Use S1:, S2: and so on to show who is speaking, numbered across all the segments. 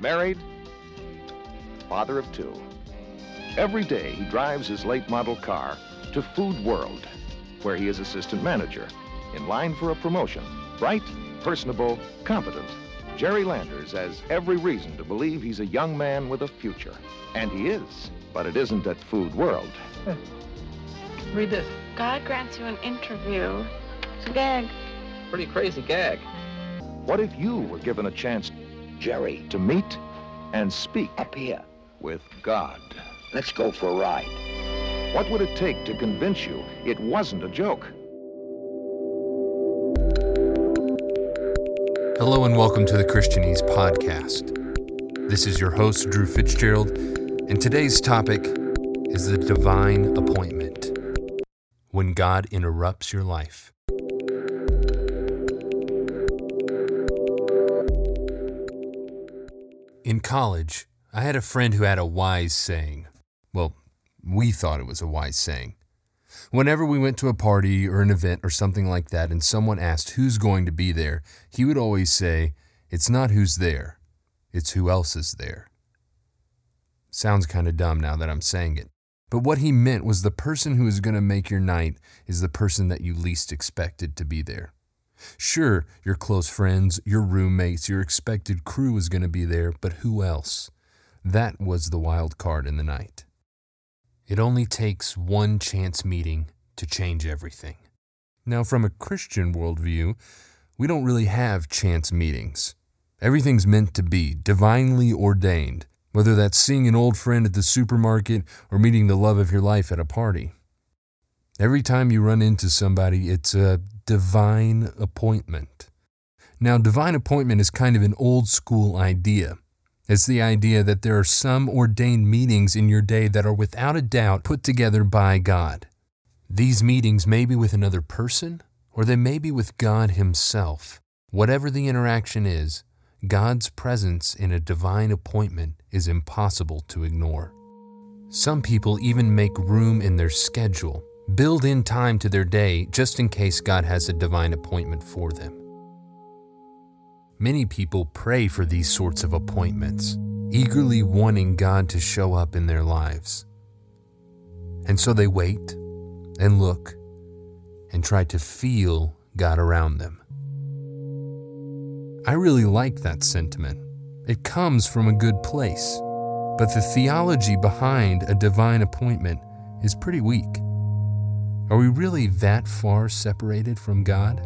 S1: Married, father of two. Every day he drives his late model car to Food World, where he is assistant manager, in line for a promotion. Bright, personable, competent. Jerry Landers has every reason to believe he's a young man with a future. And he is, but it isn't at Food World.
S2: Read this.
S3: God grants you an interview. It's a gag.
S2: Pretty crazy gag.
S1: What if you were given a chance,
S4: Jerry,
S1: to meet and speak
S4: up here.
S1: with God?
S4: Let's go for a ride.
S1: What would it take to convince you it wasn't a joke?
S5: Hello and welcome to the Christianese podcast. This is your host, Drew Fitzgerald, and today's topic is the divine appointment when God interrupts your life. In college, I had a friend who had a wise saying. Well, we thought it was a wise saying. Whenever we went to a party or an event or something like that and someone asked who's going to be there, he would always say, It's not who's there, it's who else is there. Sounds kind of dumb now that I'm saying it. But what he meant was the person who is going to make your night is the person that you least expected to be there. Sure, your close friends, your roommates, your expected crew is going to be there, but who else? That was the wild card in the night. It only takes one chance meeting to change everything. Now, from a Christian worldview, we don't really have chance meetings. Everything's meant to be divinely ordained, whether that's seeing an old friend at the supermarket or meeting the love of your life at a party. Every time you run into somebody, it's a divine appointment. Now, divine appointment is kind of an old school idea. It's the idea that there are some ordained meetings in your day that are without a doubt put together by God. These meetings may be with another person, or they may be with God Himself. Whatever the interaction is, God's presence in a divine appointment is impossible to ignore. Some people even make room in their schedule, build in time to their day just in case God has a divine appointment for them. Many people pray for these sorts of appointments, eagerly wanting God to show up in their lives. And so they wait and look and try to feel God around them. I really like that sentiment. It comes from a good place. But the theology behind a divine appointment is pretty weak. Are we really that far separated from God?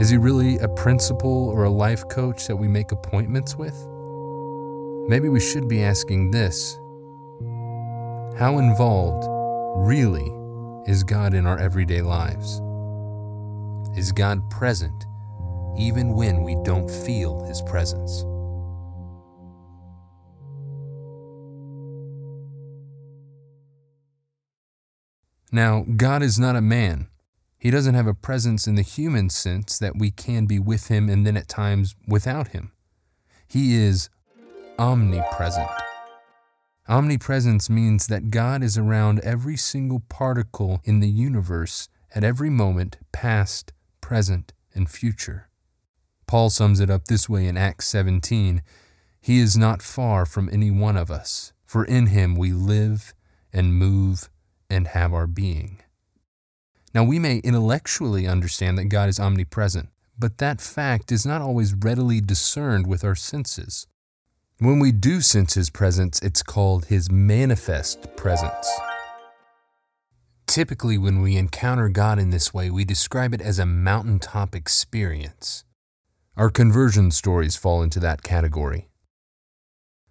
S5: Is He really a principal or a life coach that we make appointments with? Maybe we should be asking this How involved, really, is God in our everyday lives? Is God present even when we don't feel His presence? Now, God is not a man. He doesn't have a presence in the human sense that we can be with him and then at times without him. He is omnipresent. Omnipresence means that God is around every single particle in the universe at every moment, past, present, and future. Paul sums it up this way in Acts 17 He is not far from any one of us, for in him we live and move and have our being. Now, we may intellectually understand that God is omnipresent, but that fact is not always readily discerned with our senses. When we do sense His presence, it's called His manifest presence. Typically, when we encounter God in this way, we describe it as a mountaintop experience. Our conversion stories fall into that category.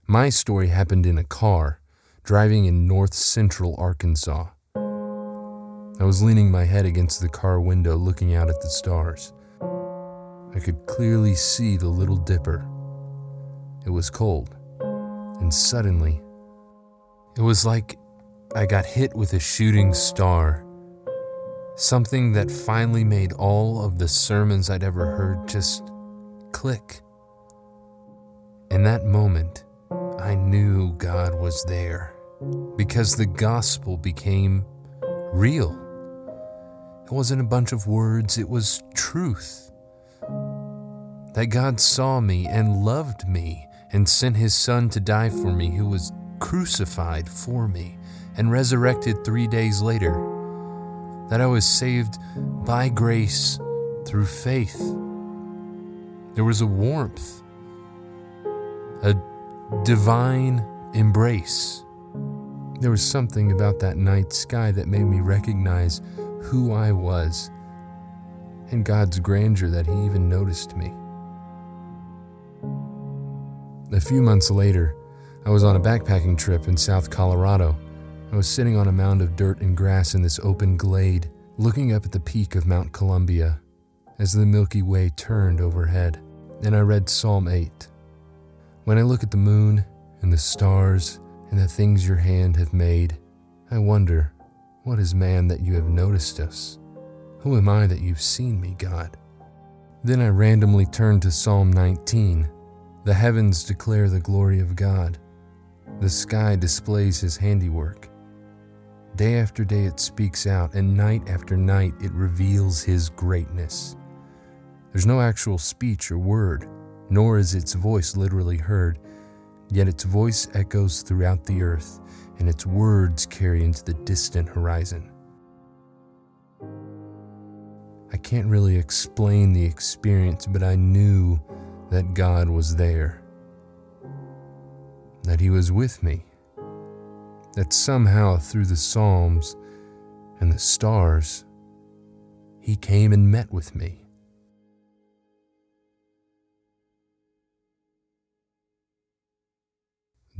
S5: My story happened in a car, driving in north central Arkansas. I was leaning my head against the car window looking out at the stars. I could clearly see the Little Dipper. It was cold, and suddenly, it was like I got hit with a shooting star. Something that finally made all of the sermons I'd ever heard just click. In that moment, I knew God was there because the gospel became real. It wasn't a bunch of words, it was truth. That God saw me and loved me and sent his son to die for me, who was crucified for me and resurrected three days later. That I was saved by grace through faith. There was a warmth, a divine embrace. There was something about that night sky that made me recognize who I was and God's grandeur that He even noticed me. A few months later, I was on a backpacking trip in South Colorado. I was sitting on a mound of dirt and grass in this open glade, looking up at the peak of Mount Columbia as the Milky Way turned overhead, and I read Psalm 8. When I look at the moon and the stars and the things your hand have made, I wonder, what is man that you have noticed us? Who am I that you've seen me, God? Then I randomly turned to Psalm 19. The heavens declare the glory of God. The sky displays his handiwork. Day after day it speaks out, and night after night it reveals his greatness. There's no actual speech or word, nor is its voice literally heard, yet its voice echoes throughout the earth, and its words carry into the distant horizon. I can't really explain the experience, but I knew that God was there, that He was with me, that somehow through the Psalms and the stars, He came and met with me.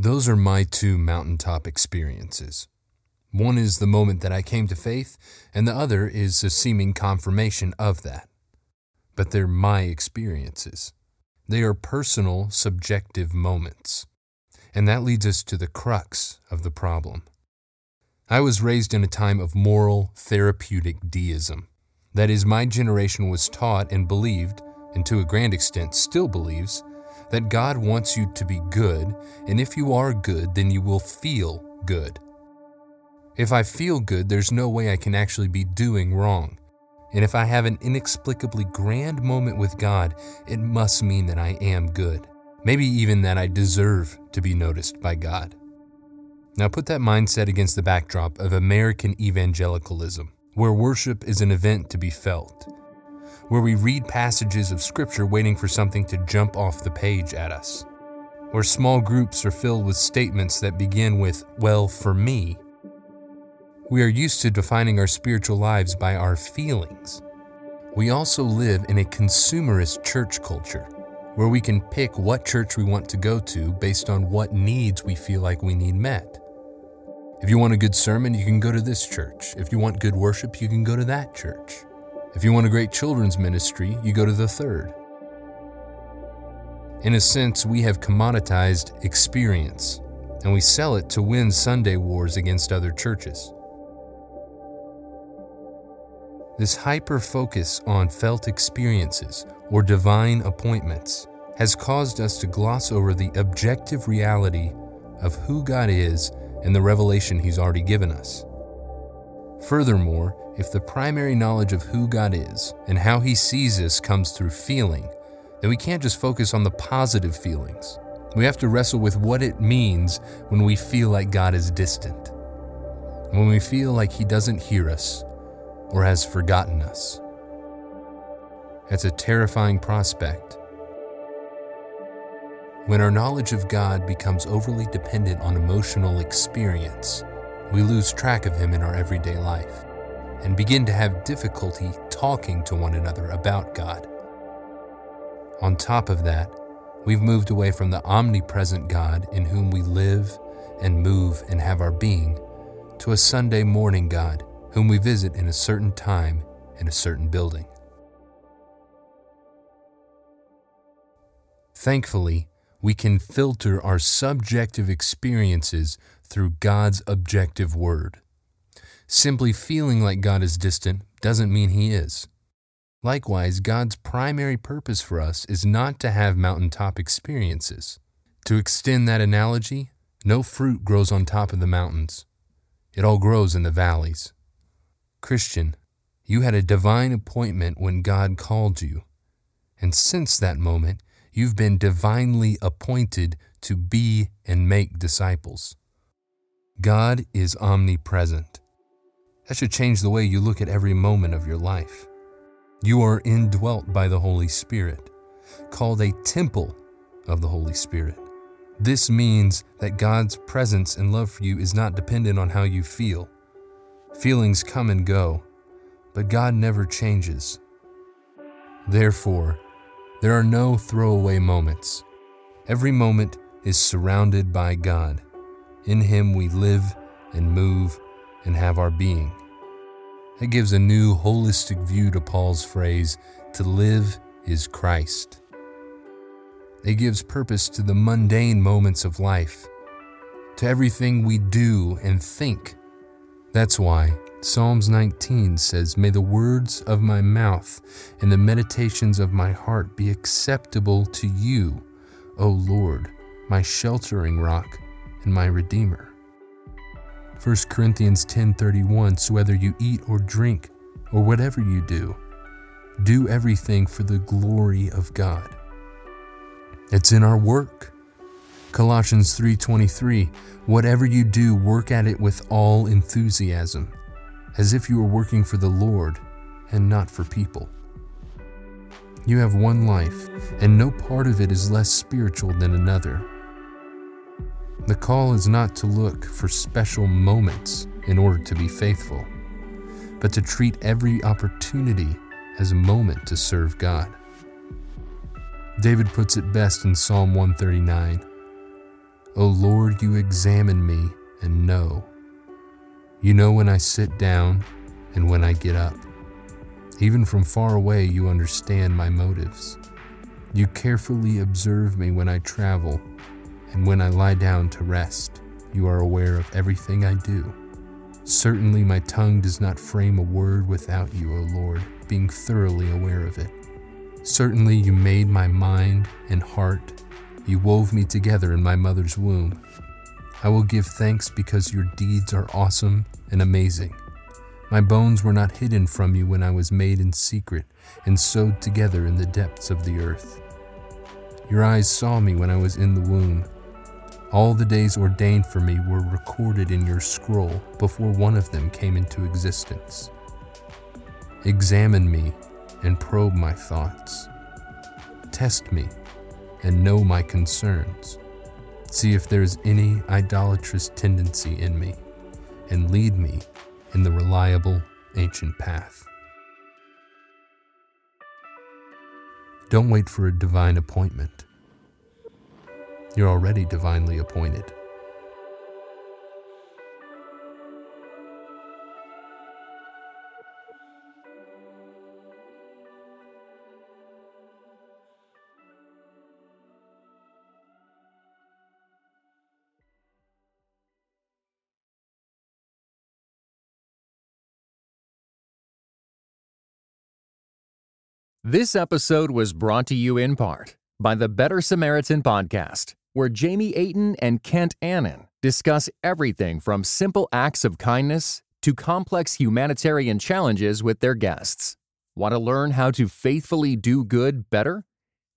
S5: Those are my two mountaintop experiences. One is the moment that I came to faith, and the other is a seeming confirmation of that. But they're my experiences. They are personal, subjective moments. And that leads us to the crux of the problem. I was raised in a time of moral, therapeutic deism. That is, my generation was taught and believed, and to a grand extent still believes, that God wants you to be good, and if you are good, then you will feel good. If I feel good, there's no way I can actually be doing wrong. And if I have an inexplicably grand moment with God, it must mean that I am good. Maybe even that I deserve to be noticed by God. Now put that mindset against the backdrop of American evangelicalism, where worship is an event to be felt where we read passages of Scripture waiting for something to jump off the page at us, where small groups are filled with statements that begin with, well, for me. We are used to defining our spiritual lives by our feelings. We also live in a consumerist church culture where we can pick what church we want to go to based on what needs we feel like we need met. If you want a good sermon, you can go to this church. If you want good worship, you can go to that church. If you want a great children's ministry, you go to the third. In a sense, we have commoditized experience, and we sell it to win Sunday wars against other churches. This hyper focus on felt experiences or divine appointments has caused us to gloss over the objective reality of who God is and the revelation He's already given us. Furthermore, if the primary knowledge of who God is and how He sees us comes through feeling, then we can't just focus on the positive feelings. We have to wrestle with what it means when we feel like God is distant, when we feel like He doesn't hear us or has forgotten us. It's a terrifying prospect. When our knowledge of God becomes overly dependent on emotional experience, we lose track of Him in our everyday life and begin to have difficulty talking to one another about God. On top of that, we've moved away from the omnipresent God in whom we live and move and have our being to a Sunday morning God whom we visit in a certain time in a certain building. Thankfully, we can filter our subjective experiences through God's objective word. Simply feeling like God is distant doesn't mean He is. Likewise, God's primary purpose for us is not to have mountaintop experiences. To extend that analogy, no fruit grows on top of the mountains. It all grows in the valleys. Christian, you had a divine appointment when God called you. And since that moment, you've been divinely appointed to be and make disciples. God is omnipresent. That should change the way you look at every moment of your life. You are indwelt by the Holy Spirit, called a temple of the Holy Spirit. This means that God's presence and love for you is not dependent on how you feel. Feelings come and go, but God never changes. Therefore, there are no throwaway moments. Every moment is surrounded by God. In Him we live and move and have our being. It gives a new holistic view to Paul's phrase, to live is Christ. It gives purpose to the mundane moments of life, to everything we do and think. That's why Psalms 19 says, May the words of my mouth and the meditations of my heart be acceptable to you, O Lord, my sheltering rock and my redeemer. 1 Corinthians 10:31 So whether you eat or drink or whatever you do do everything for the glory of God. It's in our work. Colossians 3:23 Whatever you do work at it with all enthusiasm as if you were working for the Lord and not for people. You have one life, and no part of it is less spiritual than another. The call is not to look for special moments in order to be faithful, but to treat every opportunity as a moment to serve God. David puts it best in Psalm 139 O Lord, you examine me and know. You know when I sit down and when I get up. Even from far away, you understand my motives. You carefully observe me when I travel and when I lie down to rest. You are aware of everything I do. Certainly, my tongue does not frame a word without you, O Lord, being thoroughly aware of it. Certainly, you made my mind and heart. You wove me together in my mother's womb. I will give thanks because your deeds are awesome and amazing. My bones were not hidden from you when I was made in secret and sewed together in the depths of the earth. Your eyes saw me when I was in the womb. All the days ordained for me were recorded in your scroll before one of them came into existence. Examine me and probe my thoughts. Test me and know my concerns. See if there is any idolatrous tendency in me, and lead me in the reliable ancient path. Don't wait for a divine appointment. You're already divinely appointed.
S6: This episode was brought to you in part by the Better Samaritan podcast, where Jamie Aten and Kent Annan discuss everything from simple acts of kindness to complex humanitarian challenges with their guests. Want to learn how to faithfully do good better?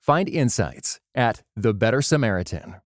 S6: Find insights at The Better Samaritan.